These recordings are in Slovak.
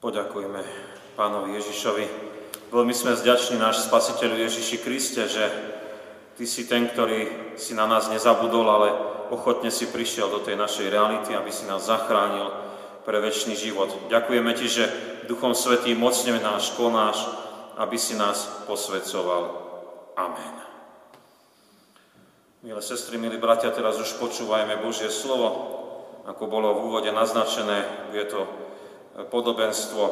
Poďakujeme pánovi Ježišovi. Veľmi sme vďační náš spasiteľu Ježiši Kriste, že Ty si ten, ktorý si na nás nezabudol, ale ochotne si prišiel do tej našej reality, aby si nás zachránil pre väčší život. Ďakujeme Ti, že Duchom Svetým mocne náš konáš, aby si nás posvedcoval. Amen. Milé sestry, milí bratia, teraz už počúvajme Božie slovo. Ako bolo v úvode naznačené, je to podobenstvo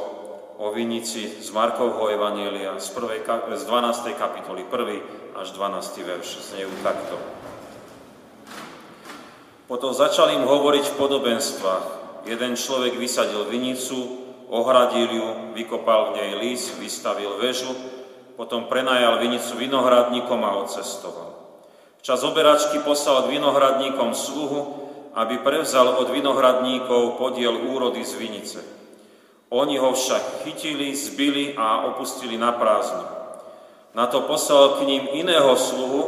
o vinici z Markovho Evanielia z, prvej, z 12. kapitoly, 1. až 12. verš, znejú takto. Potom začal im hovoriť v podobenstvách. Jeden človek vysadil vinicu, ohradil ju, vykopal v nej lís, vystavil väžu, potom prenajal vinicu vinohradníkom a odcestoval. Včas oberačky poslal k vinohradníkom sluhu, aby prevzal od vinohradníkov podiel úrody z vinice. Oni ho však chytili, zbili a opustili na prázdno. Na to poslal k ním iného sluhu,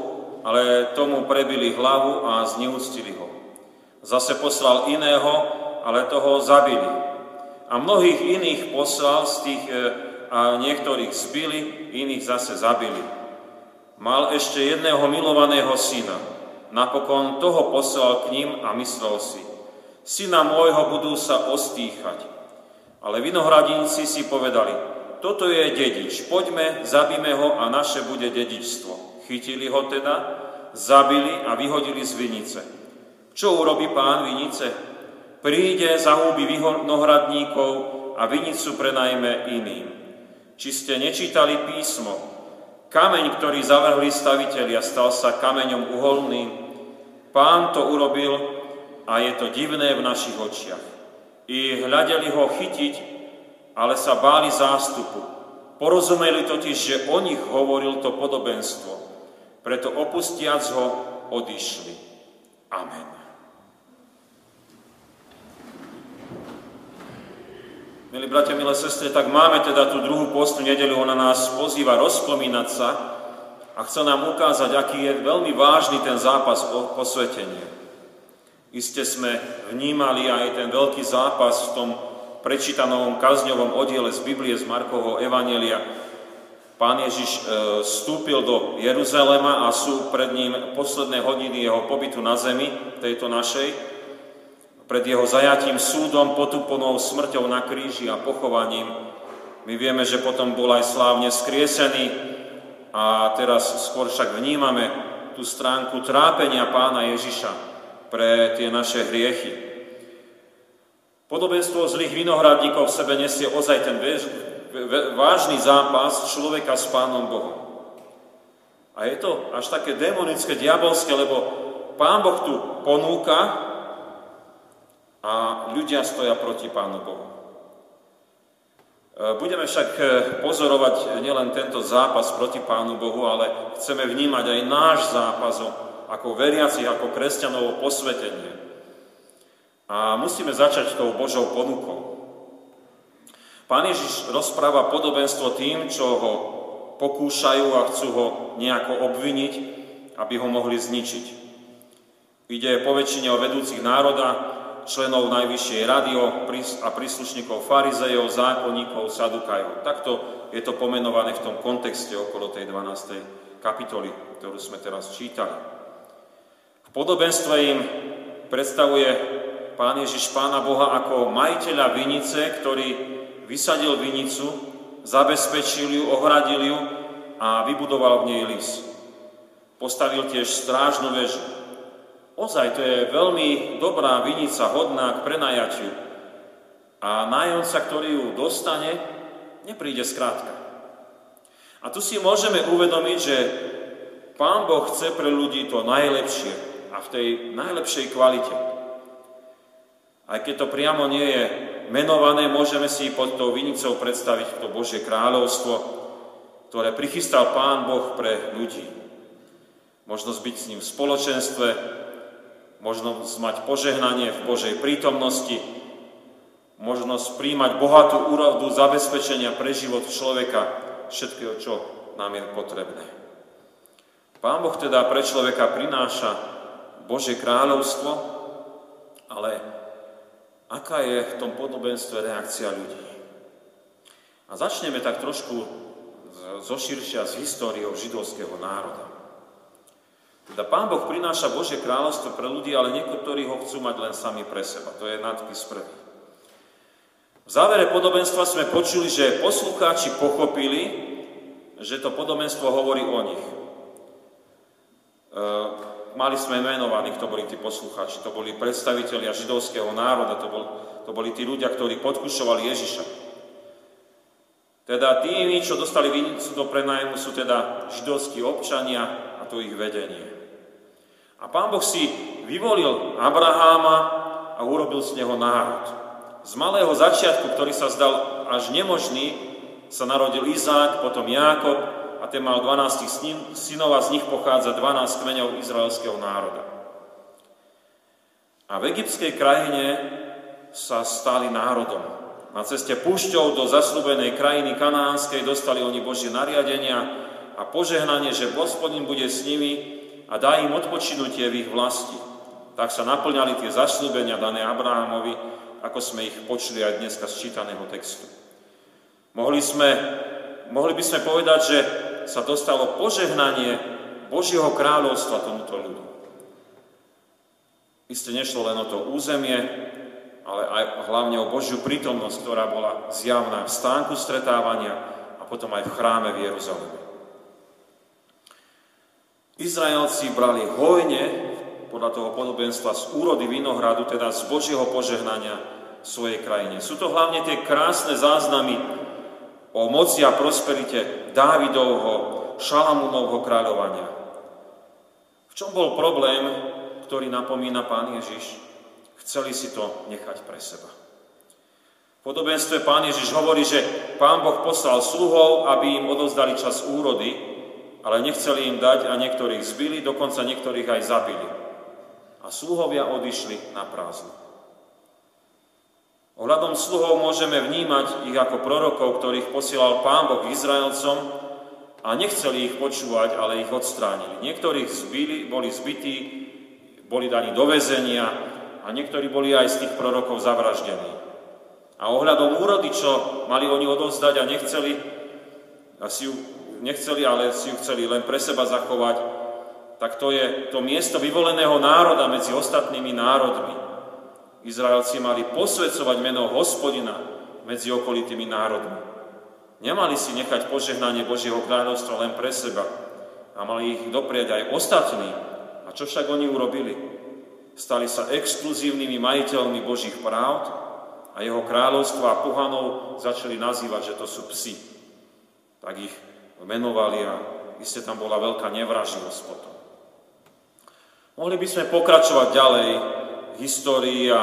ale tomu prebili hlavu a zneúctili ho. Zase poslal iného, ale toho zabili. A mnohých iných poslal z tých, e, a niektorých zbili, iných zase zabili. Mal ešte jedného milovaného syna. Napokon toho poslal k ním a myslel si, syna môjho budú sa ostýchať, ale vinohradníci si povedali, toto je dedič, poďme, zabíme ho a naše bude dedičstvo. Chytili ho teda, zabili a vyhodili z vinice. Čo urobí pán vinice? Príde, zahúbi vinohradníkov a vinicu prenajme iným. Či ste nečítali písmo? Kameň, ktorý zavrhli stavitelia, stal sa kameňom uholným. Pán to urobil a je to divné v našich očiach i hľadeli ho chytiť, ale sa báli zástupu. Porozumeli totiž, že o nich hovoril to podobenstvo. Preto opustiac ho, odišli. Amen. Milí bratia, milé sestre, tak máme teda tú druhú postnú nedelu, ona nás pozýva rozpomínať sa a chce nám ukázať, aký je veľmi vážny ten zápas o posvetenie. Iste sme vnímali aj ten veľký zápas v tom prečítanom kazňovom oddiele z Biblie z Markovho Evanelia. Pán Ježiš e, vstúpil do Jeruzalema a sú pred ním posledné hodiny jeho pobytu na zemi, tejto našej, pred jeho zajatím súdom, potuponou smrťou na kríži a pochovaním. My vieme, že potom bol aj slávne skriesený a teraz skôr však vnímame tú stránku trápenia pána Ježiša, pre tie naše hriechy. Podobenstvo zlých vinohradníkov v sebe nesie ozaj ten vážny zápas človeka s Pánom Bohom. A je to až také demonické, diabolské, lebo Pán Boh tu ponúka a ľudia stoja proti Pánu Bohu. E, budeme však e, pozorovať nielen tento zápas proti Pánu Bohu, ale chceme vnímať aj náš zápas o ako veriacich, ako kresťanov posvetenie. A musíme začať tou Božou ponukou. Pán Ježiš rozpráva podobenstvo tým, čo ho pokúšajú a chcú ho nejako obviniť, aby ho mohli zničiť. Ide po väčšine o vedúcich národa, členov Najvyššej rady a príslušníkov farizejov, zákonníkov, sadukajov. Takto je to pomenované v tom kontexte okolo tej 12. kapitoly, ktorú sme teraz čítali. V podobenstve im predstavuje Pán Ježiš Pána Boha ako majiteľa vinice, ktorý vysadil vinicu, zabezpečil ju, ohradil ju a vybudoval v nej lis. Postavil tiež strážnu väžu. Ozaj, to je veľmi dobrá vinica, hodná k prenajatiu. A nájomca, ktorý ju dostane, nepríde skrátka. A tu si môžeme uvedomiť, že Pán Boh chce pre ľudí to najlepšie a v tej najlepšej kvalite. Aj keď to priamo nie je menované, môžeme si pod tou vinicou predstaviť to Božie kráľovstvo, ktoré prichystal Pán Boh pre ľudí. Možnosť byť s ním v spoločenstve, možnosť mať požehnanie v Božej prítomnosti, možnosť príjmať bohatú úrodu zabezpečenia pre život človeka, všetkého, čo nám je potrebné. Pán Boh teda pre človeka prináša Božie kráľovstvo, ale aká je v tom podobenstve reakcia ľudí? A začneme tak trošku zoširšia z históriou židovského národa. Teda Pán Boh prináša Božie kráľovstvo pre ľudí, ale niektorí ho chcú mať len sami pre seba. To je nadpis prvý. V závere podobenstva sme počuli, že poslucháči pochopili, že to podobenstvo hovorí o nich. Mali sme menovaní, kto boli tí poslucháči. To boli predstavitelia židovského národa, to, bol, to boli tí ľudia, ktorí podkušovali Ježiša. Teda tými, čo dostali vinicu do prenajmu, sú teda židovskí občania a to ich vedenie. A pán Boh si vyvolil Abraháma a urobil z neho národ. Z malého začiatku, ktorý sa zdal až nemožný, sa narodil Izák, potom Jákob a ten mal 12 synov a z nich pochádza 12 kmeňov izraelského národa. A v egyptskej krajine sa stali národom. Na ceste púšťou do zaslúbenej krajiny kanánskej dostali oni Božie nariadenia a požehnanie, že Gospodin bude s nimi a dá im odpočinutie v ich vlasti. Tak sa naplňali tie zaslúbenia dané Abrahamovi, ako sme ich počuli aj dneska z čítaného textu. Mohli, sme, mohli by sme povedať, že sa dostalo požehnanie Božieho kráľovstva tomuto ľudu. Isté nešlo len o to územie, ale aj hlavne o Božiu prítomnosť, ktorá bola zjavná v stánku stretávania a potom aj v chráme v Jeruzaleme. Izraelci brali hojne, podľa toho podobenstva, z úrody vinohradu, teda z Božieho požehnania svojej krajine. Sú to hlavne tie krásne záznamy o moci a prosperite Dávidovho, Šalamúnovho kráľovania. V čom bol problém, ktorý napomína pán Ježiš? Chceli si to nechať pre seba. V podobenstve pán Ježiš hovorí, že pán Boh poslal sluhov, aby im odozdali čas úrody, ale nechceli im dať a niektorých zbili, dokonca niektorých aj zabili. A sluhovia odišli na prázdno. Ohľadom sluhov môžeme vnímať ich ako prorokov, ktorých posielal Pán Boh Izraelcom a nechceli ich počúvať, ale ich odstránili. Niektorých zbili, boli zbytí, boli daní do väzenia a niektorí boli aj z tých prorokov zavraždení. A ohľadom úrody, čo mali oni odovzdať a nechceli, a si ju nechceli, ale si ju chceli len pre seba zachovať, tak to je to miesto vyvoleného národa medzi ostatnými národmi. Izraelci mali posvedcovať meno hospodina medzi okolitými národmi. Nemali si nechať požehnanie Božieho kráľovstva len pre seba a mali ich doprieť aj ostatní. A čo však oni urobili? Stali sa exkluzívnymi majiteľmi Božích práv a jeho kráľovstva a pohanov začali nazývať, že to sú psi. Tak ich menovali a iste tam bola veľká nevraživosť potom. Mohli by sme pokračovať ďalej histórii a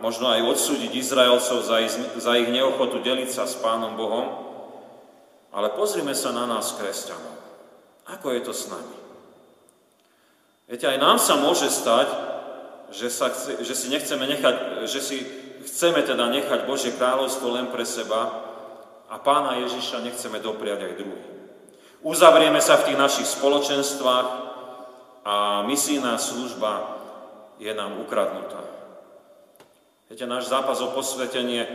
možno aj odsúdiť Izraelcov za ich, za ich neochotu deliť sa s Pánom Bohom, ale pozrime sa na nás, kresťanov. Ako je to s nami? Viete, aj nám sa môže stať, že, sa chce, že si nechceme nechať, že si chceme teda nechať Božie kráľovstvo len pre seba a Pána Ježiša nechceme dopriať aj druhým. Uzavrieme sa v tých našich spoločenstvách a misijná služba je nám ukradnutá. Viete, náš zápas o posvetenie e,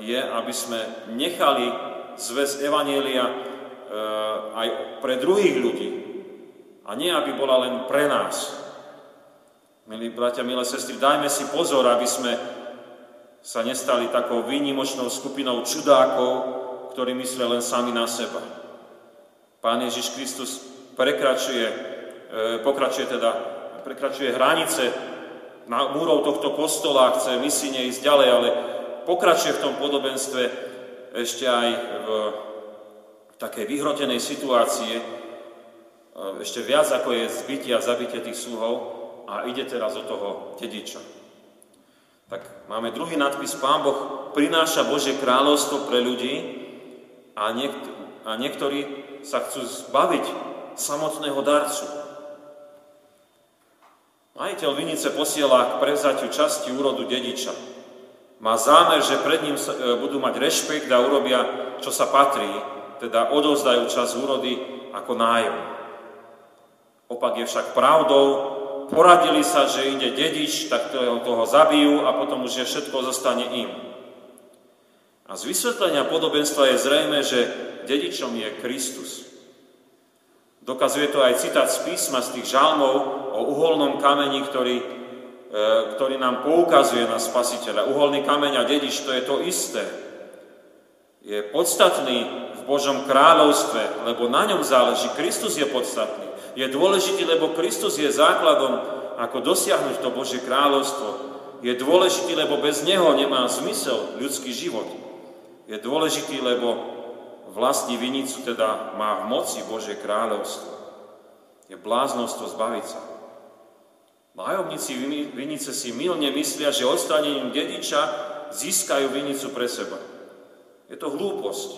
je, aby sme nechali zväz Evanielia e, aj pre druhých ľudí a nie, aby bola len pre nás. Milí bratia, milé sestry, dajme si pozor, aby sme sa nestali takou výnimočnou skupinou čudákov, ktorí myslia len sami na seba. Pán Ježiš Kristus prekračuje, e, pokračuje teda, prekračuje hranice na múrov tohto kostola, chce misíne ísť ďalej, ale pokračuje v tom podobenstve ešte aj v, takej vyhrotenej situácie, e, ešte viac ako je zbytie a zabitie tých sluhov a ide teraz od toho dediča. Tak máme druhý nadpis, Pán Boh prináša Božie kráľovstvo pre ľudí a, niekt- a niektorí sa chcú zbaviť samotného darcu. Majiteľ vinice posiela k prevzatiu časti úrodu dediča. Má zámer, že pred ním e, budú mať rešpekt a urobia, čo sa patrí, teda odovzdajú čas úrody ako nájom. Opak je však pravdou, poradili sa, že ide dedič, tak toho, toho zabijú a potom už je všetko zostane im. A z vysvetlenia podobenstva je zrejme, že dedičom je Kristus. Dokazuje to aj citát z písma, z tých žalmov o uholnom kameni, ktorý, e, ktorý nám poukazuje na spasiteľa. Uholný kameň a dedič to je to isté. Je podstatný v Božom kráľovstve, lebo na ňom záleží. Kristus je podstatný. Je dôležitý, lebo Kristus je základom, ako dosiahnuť to Božie kráľovstvo. Je dôležitý, lebo bez Neho nemá zmysel ľudský život. Je dôležitý, lebo vlastní vinicu, teda má v moci Božie kráľovstvo. Je bláznosť to zbaviť sa. Majovníci vinice si milne myslia, že odstranením dediča získajú vinicu pre seba. Je to hlúposť.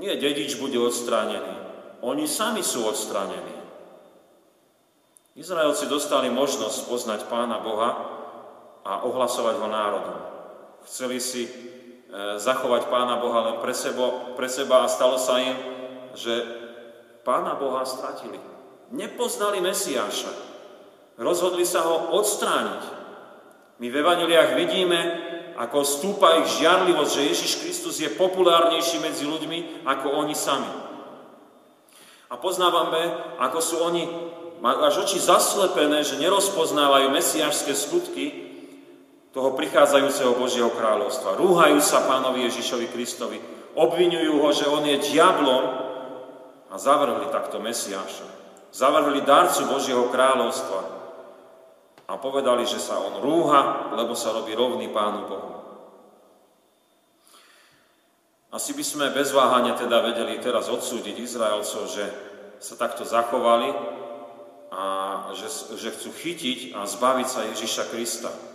Nie dedič bude odstránený. Oni sami sú odstránení. Izraelci dostali možnosť poznať Pána Boha a ohlasovať ho národom. Chceli si zachovať Pána Boha len pre, sebo, pre seba a stalo sa im, že Pána Boha stratili. Nepoznali Mesiáša. Rozhodli sa ho odstrániť. My v Evaniliách vidíme, ako stúpa ich žiarlivosť, že Ježiš Kristus je populárnejší medzi ľuďmi ako oni sami. A poznávame, ako sú oni až oči zaslepené, že nerozpoznávajú mesiašské skutky toho prichádzajúceho Božieho kráľovstva. Rúhajú sa pánovi Ježišovi Kristovi, obvinujú ho, že on je diablom a zavrhli takto Mesiáša. Zavrhli darcu Božieho kráľovstva a povedali, že sa on rúha, lebo sa robí rovný Pánu Bohu. Asi by sme bez váhania teda vedeli teraz odsúdiť Izraelcov, že sa takto zachovali a že, že chcú chytiť a zbaviť sa Ježiša Krista.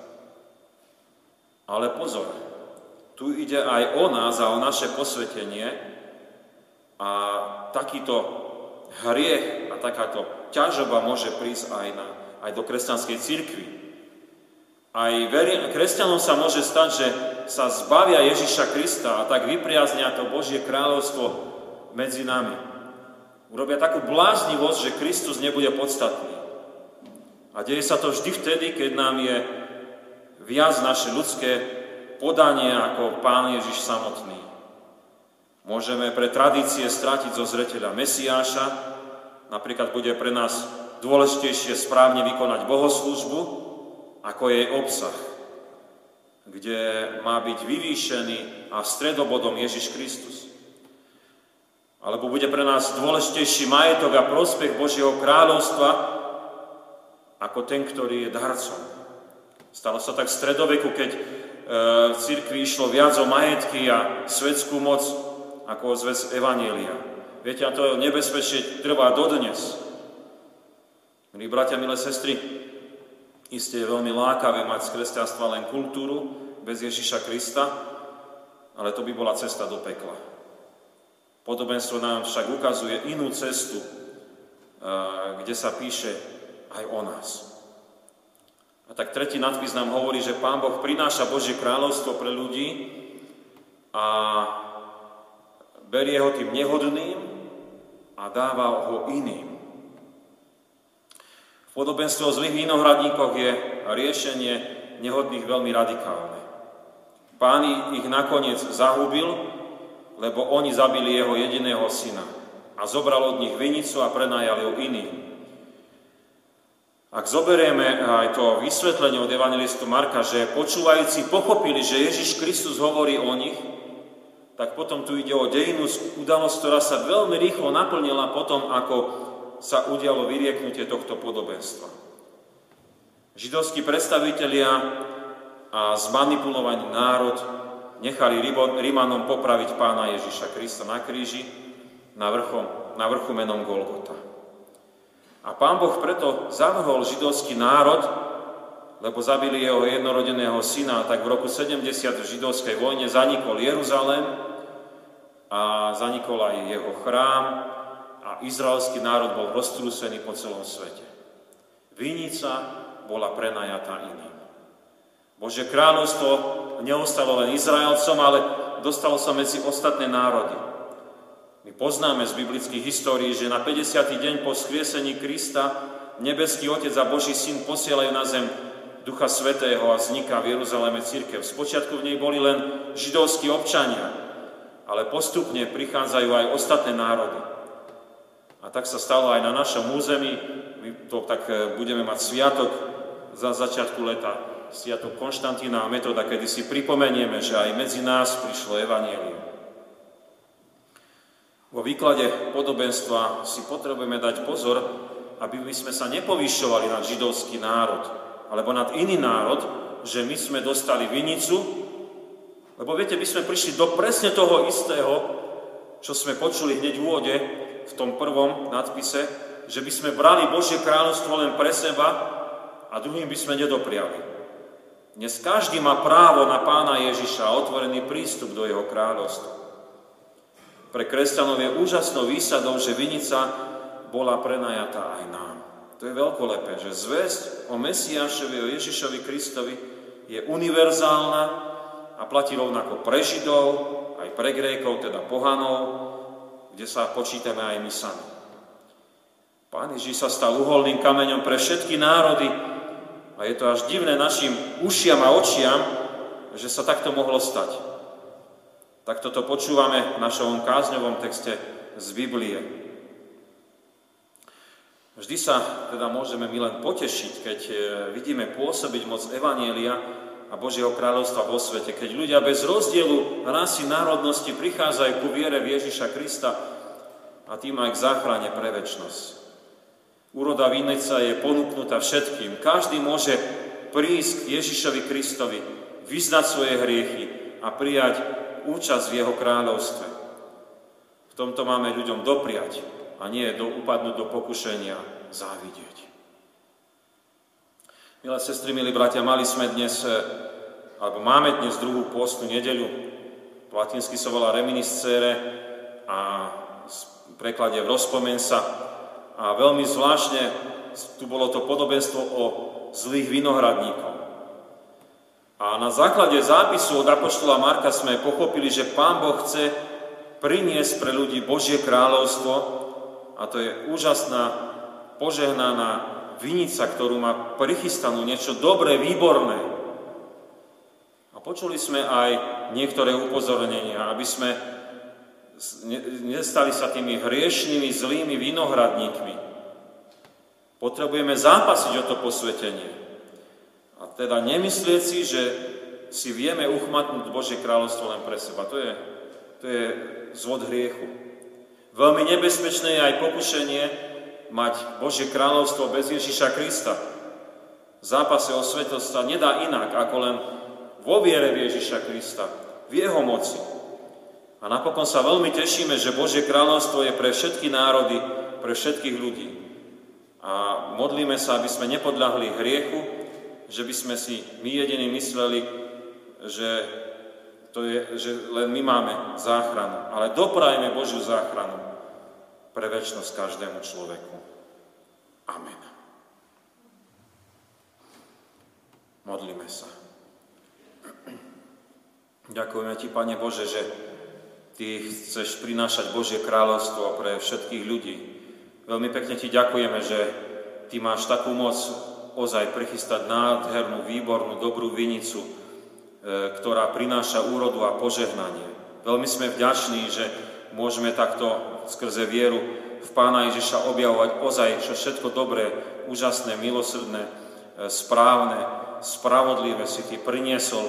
Ale pozor, tu ide aj o nás a o naše posvetenie a takýto hriech a takáto ťažoba môže prísť aj, na, aj do kresťanskej cirkvi. Aj veri, kresťanom sa môže stať, že sa zbavia Ježiša Krista a tak vypriaznia to Božie kráľovstvo medzi nami. Urobia takú bláznivosť, že Kristus nebude podstatný. A deje sa to vždy vtedy, keď nám je viac naše ľudské podanie ako Pán Ježiš samotný. Môžeme pre tradície stratiť zo zreteľa Mesiáša, napríklad bude pre nás dôležitejšie správne vykonať bohoslužbu, ako jej obsah, kde má byť vyvýšený a stredobodom Ježiš Kristus. Alebo bude pre nás dôležitejší majetok a prospech Božieho kráľovstva ako ten, ktorý je darcom. Stalo sa tak v stredoveku, keď e, v cirkvi išlo viac o majetky a svetskú moc ako o zväz Evanielia. Viete, a to nebezpečie trvá dodnes. Milí bratia, milé sestry, isté je veľmi lákavé mať z kresťanstva len kultúru bez Ježiša Krista, ale to by bola cesta do pekla. Podobenstvo nám však ukazuje inú cestu, kde sa píše aj o nás. A tak tretí nadpis nám hovorí, že Pán Boh prináša Božie kráľovstvo pre ľudí a berie ho tým nehodným a dáva ho iným. V podobenstve o zlých vinohradníkoch je riešenie nehodných veľmi radikálne. Pán ich nakoniec zahubil, lebo oni zabili jeho jediného syna a zobral od nich vinicu a prenajal ju iným. Ak zoberieme aj to vysvetlenie od evangelistu Marka, že počúvajúci pochopili, že Ježiš Kristus hovorí o nich, tak potom tu ide o dejinú udalosť, ktorá sa veľmi rýchlo naplnila potom, ako sa udialo vyrieknutie tohto podobenstva. Židovskí predstavitelia a zmanipulovaný národ nechali Rímanom popraviť pána Ježiša Krista na kríži na, vrchom, na vrchu menom Golgota. A pán Boh preto zavrhol židovský národ, lebo zabili jeho jednorodeného syna, tak v roku 70 v židovskej vojne zanikol Jeruzalém a zanikol aj jeho chrám a izraelský národ bol roztrúsený po celom svete. Vinica bola prenajatá iným. Bože kráľovstvo neostalo len Izraelcom, ale dostalo sa medzi ostatné národy. My poznáme z biblických histórií, že na 50. deň po skriesení Krista nebeský Otec a Boží Syn posielajú na zem Ducha Svetého a vzniká v Jeruzaleme církev. Spočiatku v nej boli len židovskí občania, ale postupne prichádzajú aj ostatné národy. A tak sa stalo aj na našom území. My to tak e, budeme mať sviatok za začiatku leta, sviatok Konštantína a Metoda, kedy si pripomenieme, že aj medzi nás prišlo Evangelium. Vo výklade podobenstva si potrebujeme dať pozor, aby my sme sa nepovýšovali nad židovský národ, alebo nad iný národ, že my sme dostali vinicu, lebo viete, my sme prišli do presne toho istého, čo sme počuli hneď v úvode, v tom prvom nadpise, že by sme brali Božie kráľovstvo len pre seba a druhým by sme nedopriali. Dnes každý má právo na pána Ježiša a otvorený prístup do jeho kráľovstva. Pre kresťanov je úžasnou výsadou, že vinica bola prenajatá aj nám. To je veľkolepé, že zväzť o Mesiášovi, o Ježišovi Kristovi je univerzálna a platí rovnako pre Židov, aj pre Grékov, teda pohanov, kde sa počítame aj my sami. Pán Ježíš sa stal uholným kameňom pre všetky národy a je to až divné našim ušiam a očiam, že sa takto mohlo stať. Takto to počúvame v našom kázňovom texte z Biblie. Vždy sa teda môžeme my len potešiť, keď e, vidíme pôsobiť moc Evanielia a Božieho kráľovstva vo svete. Keď ľudia bez rozdielu rasy, národnosti prichádzajú ku viere v Ježiša Krista a tým aj k záchrane pre väčnosť. Úroda Vineca je ponúknutá všetkým. Každý môže prísť k Ježišovi Kristovi, vyznať svoje hriechy a prijať účasť v Jeho kráľovstve. V tomto máme ľuďom dopriať a nie do, upadnúť do pokušenia závidieť. Milé sestry, milí bratia, mali sme dnes, e, alebo máme dnes druhú pôstnu nedeľu. Po latinsky sa volá Reminiscere a v preklade Rozpomen sa. A veľmi zvláštne tu bolo to podobenstvo o zlých vinohradníkov. A na základe zápisu od Apoštola Marka sme pochopili, že Pán Boh chce priniesť pre ľudí Božie kráľovstvo a to je úžasná, požehnaná vinica, ktorú má prichystanú, niečo dobré, výborné. A počuli sme aj niektoré upozornenia, aby sme nestali sa tými hriešnými, zlými vinohradníkmi. Potrebujeme zápasiť o to posvetenie. A teda nemyslieť si, že si vieme uchmatnúť Božie kráľovstvo len pre seba. To je, to je zvod hriechu. Veľmi nebezpečné je aj pokušenie mať Božie kráľovstvo bez Ježiša Krista. V zápase o svetosť nedá inak, ako len vo viere v Ježiša Krista, v Jeho moci. A napokon sa veľmi tešíme, že Božie kráľovstvo je pre všetky národy, pre všetkých ľudí. A modlíme sa, aby sme nepodľahli hriechu, že by sme si my jediní mysleli, že, to je, že len my máme záchranu. Ale doprajme Božiu záchranu pre väčšnosť každému človeku. Amen. Modlíme sa. Ďakujeme Ti, Pane Bože, že Ty chceš prinášať Božie kráľovstvo pre všetkých ľudí. Veľmi pekne Ti ďakujeme, že Ty máš takú moc ozaj prichystať nádhernú, výbornú, dobrú vinicu, e, ktorá prináša úrodu a požehnanie. Veľmi sme vďační, že môžeme takto skrze vieru v Pána Ježiša objavovať ozaj čo všetko dobré, úžasné, milosrdné, e, správne, spravodlivé si Ty priniesol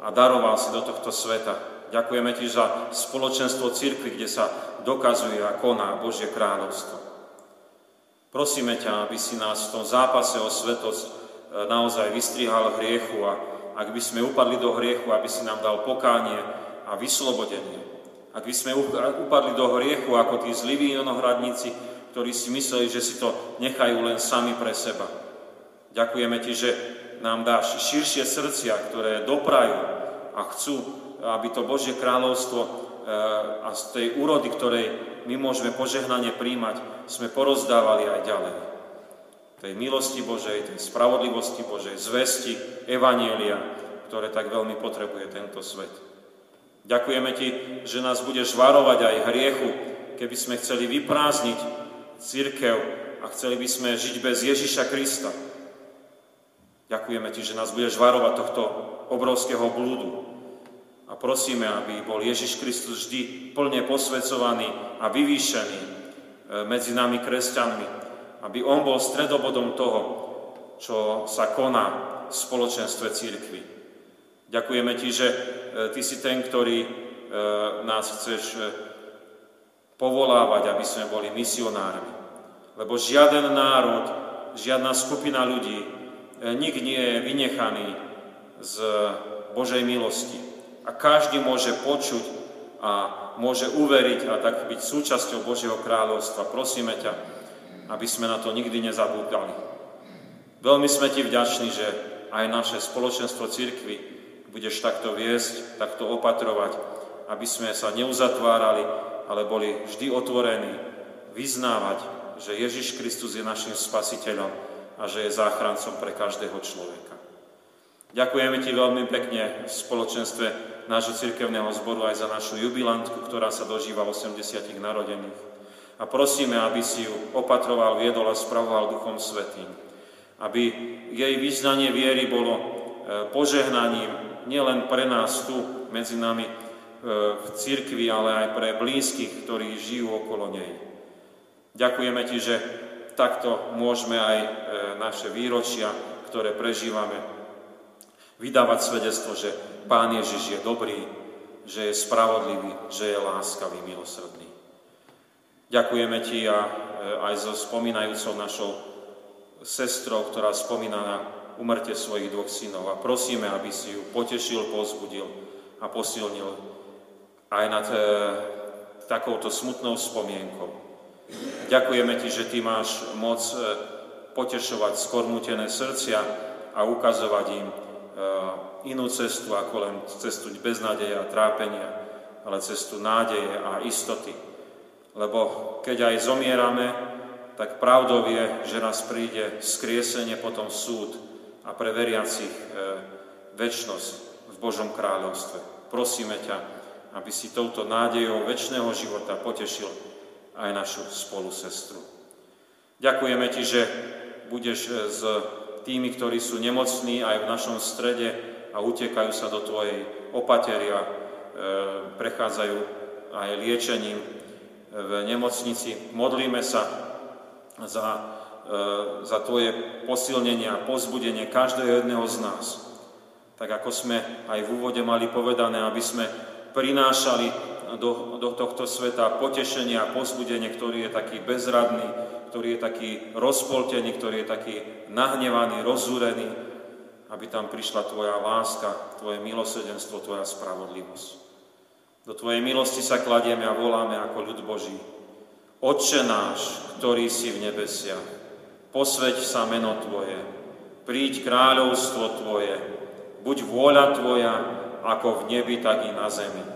a daroval si do tohto sveta. Ďakujeme Ti za spoločenstvo církvy, kde sa dokazuje a koná Božie kráľovstvo. Prosíme ťa, aby si nás v tom zápase o svetosť e, naozaj vystrihal hriechu a ak by sme upadli do hriechu, aby si nám dal pokánie a vyslobodenie. Ak by sme upadli do hriechu ako tí zliví onohradníci, ktorí si mysleli, že si to nechajú len sami pre seba. Ďakujeme Ti, že nám dáš širšie srdcia, ktoré doprajú a chcú, aby to Božie kráľovstvo a z tej úrody, ktorej my môžeme požehnanie príjmať, sme porozdávali aj ďalej. Tej milosti Božej, tej spravodlivosti Božej, zvesti, evanielia, ktoré tak veľmi potrebuje tento svet. Ďakujeme Ti, že nás budeš varovať aj hriechu, keby sme chceli vyprázdniť církev a chceli by sme žiť bez Ježiša Krista. Ďakujeme Ti, že nás budeš varovať tohto obrovského blúdu. A prosíme, aby bol Ježiš Kristus vždy plne posvedcovaný a vyvýšený e, medzi nami kresťanmi. Aby On bol stredobodom toho, čo sa koná v spoločenstve církvy. Ďakujeme Ti, že e, Ty si ten, ktorý e, nás chceš povolávať, aby sme boli misionármi. Lebo žiaden národ, žiadna skupina ľudí nik nie je vynechaný z Božej milosti. A každý môže počuť a môže uveriť a tak byť súčasťou Božieho kráľovstva. Prosíme ťa, aby sme na to nikdy nezabúdali. Veľmi sme ti vďační, že aj naše spoločenstvo církvy budeš takto viesť, takto opatrovať, aby sme sa neuzatvárali, ale boli vždy otvorení vyznávať, že Ježiš Kristus je našim spasiteľom a že je záchrancom pre každého človeka. Ďakujeme Ti veľmi pekne v spoločenstve nášho cirkevného zboru aj za našu jubilantku, ktorá sa dožíva 80 narodených. A prosíme, aby si ju opatroval, viedol a spravoval Duchom Svetým. Aby jej vyznanie viery bolo e, požehnaním nielen pre nás tu medzi nami e, v cirkvi, ale aj pre blízkych, ktorí žijú okolo nej. Ďakujeme Ti, že takto môžeme aj e, naše výročia, ktoré prežívame, vydávať svedectvo, že Pán Ježiš je dobrý, že je spravodlivý, že je láskavý, milosrdný. Ďakujeme Ti a e, aj so spomínajúcou našou sestrou, ktorá spomína na umrte svojich dvoch synov a prosíme, aby si ju potešil, pozbudil a posilnil aj nad e, takouto smutnou spomienkou. Ďakujeme Ti, že Ty máš moc e, potešovať skormutené srdcia a ukazovať im inú cestu ako len cestu beznádeje a trápenia, ale cestu nádeje a istoty. Lebo keď aj zomierame, tak pravdou je, že nás príde skriesenie, potom súd a pre veriacich e, väčnosť v Božom kráľovstve. Prosíme ťa, aby si touto nádejou väčšného života potešil aj našu spolu sestru. Ďakujeme Ti, že budeš e, s tými, ktorí sú nemocní aj v našom strede a utekajú sa do Tvojej opateria, e, prechádzajú aj liečením v nemocnici. Modlíme sa za, e, za Tvoje posilnenie a pozbudenie každého jedného z nás. Tak ako sme aj v úvode mali povedané, aby sme prinášali do, do tohto sveta potešenie a pozbudenie, ktorý je taký bezradný, ktorý je taký rozpoltený, ktorý je taký nahnevaný, rozúrený, aby tam prišla Tvoja láska, Tvoje milosedenstvo, Tvoja spravodlivosť. Do Tvojej milosti sa kladieme a voláme ako ľud Boží. Otče náš, ktorý si v nebesiach, posveď sa meno Tvoje, príď kráľovstvo Tvoje, buď vôľa Tvoja, ako v nebi, tak i na zemi.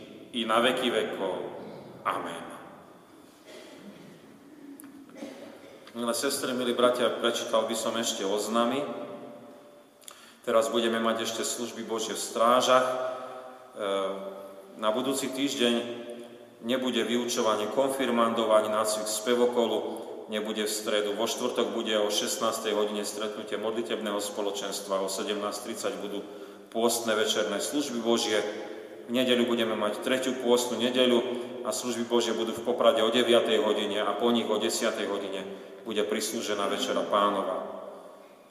i na veky vekov. Amen. Milé sestry, milí bratia, prečítal by som ešte oznamy. Teraz budeme mať ešte služby Božie v strážach. E, na budúci týždeň nebude vyučovanie konfirmandov ani nácvik spevokolu, nebude v stredu. Vo štvrtok bude o 16. hodine stretnutie modlitebného spoločenstva, o 17.30 budú pôstne večerné služby Božie. V nedeľu budeme mať tretiu pôstnu nedeľu, a služby Božie budú v Poprade o 9. hodine a po nich o 10. hodine bude prislúžená Večera Pánova.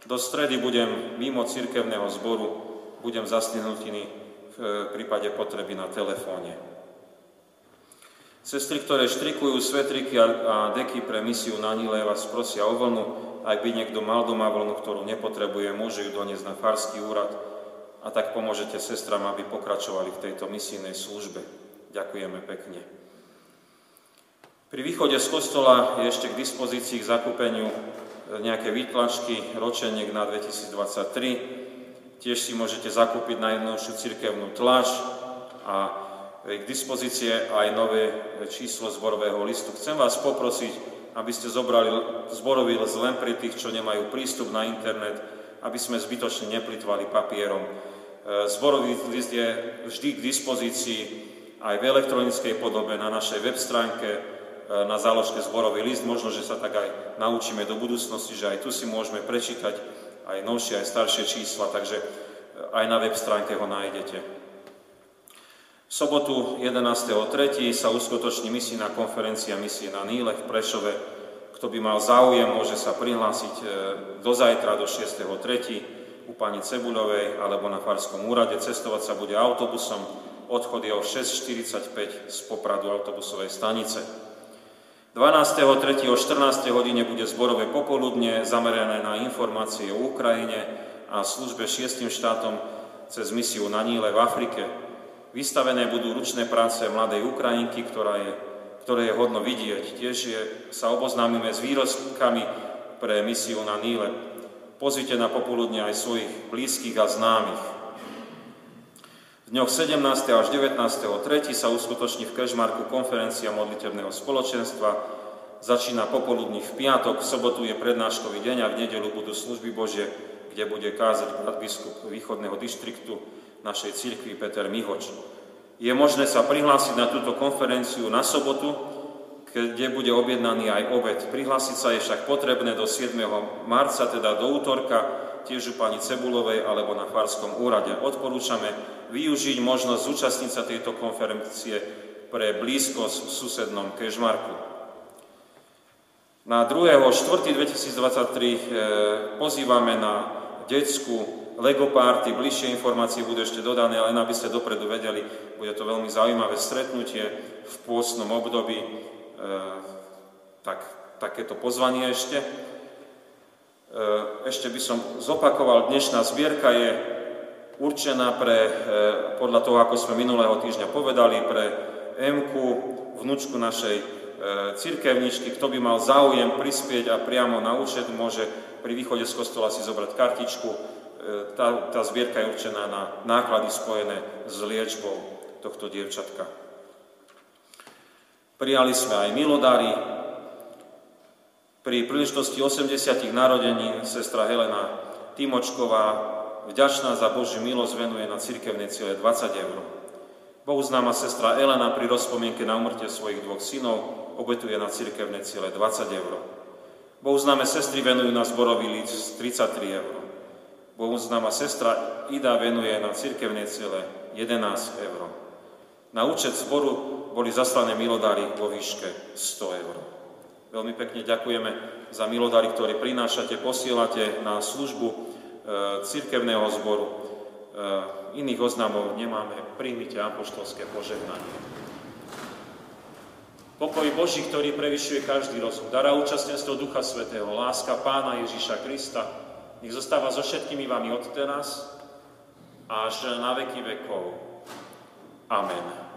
Do stredy budem mimo cirkevného zboru, budem zasnenutý v prípade potreby na telefóne. Sestry, ktoré štrikujú svetriky a deky pre misiu na Nile, vás prosia o vlnu. Ak by niekto mal doma vlnu, ktorú nepotrebuje, môže ju doniesť na farský úrad a tak pomôžete sestram, aby pokračovali v tejto misijnej službe. Ďakujeme pekne. Pri východe z kostola je ešte k dispozícii k zakúpeniu e, nejaké výtlačky ročeniek na 2023. Tiež si môžete zakúpiť najnovšiu cirkevnú tlač a k dispozície aj nové číslo zborového listu. Chcem vás poprosiť, aby ste zobrali zborový list len pre tých, čo nemajú prístup na internet, aby sme zbytočne neplitvali papierom. E, zborový list je vždy k dispozícii aj v elektronickej podobe na našej web stránke, e, na záložke zborový list. Možno, že sa tak aj naučíme do budúcnosti, že aj tu si môžeme prečítať aj novšie, aj staršie čísla, takže e, aj na web stránke ho nájdete. V sobotu 11.3. sa uskutoční misijná konferencia misie na Níle v Prešove. Kto by mal záujem, môže sa prihlásiť e, do zajtra, do 6.3. u pani Cebuľovej alebo na Farskom úrade. Cestovať sa bude autobusom. Odchod je o 6.45 z Popradu autobusovej stanice. 12.3. o 14. hodine bude zborové popoludne zamerané na informácie o Ukrajine a službe šiestim štátom cez misiu na Níle v Afrike. Vystavené budú ručné práce mladej Ukrajinky, ktorá je, ktoré je hodno vidieť. Tiež je, sa oboznámime s výrozkami pre misiu na Níle. Pozvite na popoludne aj svojich blízkych a známych. V dňoch 17. až 19. 3. sa uskutoční v Kežmarku konferencia modlitebného spoločenstva. Začína popoludní v piatok, v sobotu je prednáškový deň a v nedelu budú služby Bože, kde bude kázať biskup východného dištriktu našej cirkvi Peter Mihoč. Je možné sa prihlásiť na túto konferenciu na sobotu, kde bude objednaný aj obed. Prihlásiť sa je však potrebné do 7. marca, teda do útorka, tiež u pani Cebulovej alebo na Farskom úrade. Odporúčame využiť možnosť zúčastniť sa tejto konferencie pre blízkosť v susednom Kežmarku. Na 2.4.2023 e, pozývame na detskú Lego Party. Bližšie informácie budú ešte dodané, len aby ste dopredu vedeli, bude to veľmi zaujímavé stretnutie v pôstnom období. E, tak, takéto pozvanie ešte. E, ešte by som zopakoval, dnešná zbierka je určená pre, e, podľa toho, ako sme minulého týždňa povedali, pre Emku, vnúčku našej e, cirkevničky. Kto by mal záujem prispieť a priamo na účet, môže pri východe z kostola si zobrať kartičku. E, tá, tá zbierka je určená na náklady spojené s liečbou tohto dievčatka. Prijali sme aj milodári. Pri príležitosti 80. narodení sestra Helena Timočková vďačná za Božiu milosť venuje na cirkevnej ciele 20 eur. Bohu známa sestra Elena pri rozpomienke na umrtie svojich dvoch synov obetuje na cirkevnej ciele 20 eur. Bohu známe sestry venujú na zborový líc 33 eur. Bohu známa sestra Ida venuje na cirkevnej ciele 11 eur. Na účet zboru boli zaslané milodári vo výške 100 eur. Veľmi pekne ďakujeme za milodári, ktoré prinášate, posielate na službu E, cirkevného zboru. E, iných oznamov nemáme. Príjmite apoštolské požehnanie. Pokoj Boží, ktorý prevyšuje každý rozum, dara účastenstvo Ducha Svetého, láska Pána Ježíša Krista, nech zostáva so všetkými vami od teraz až na veky vekov. Amen.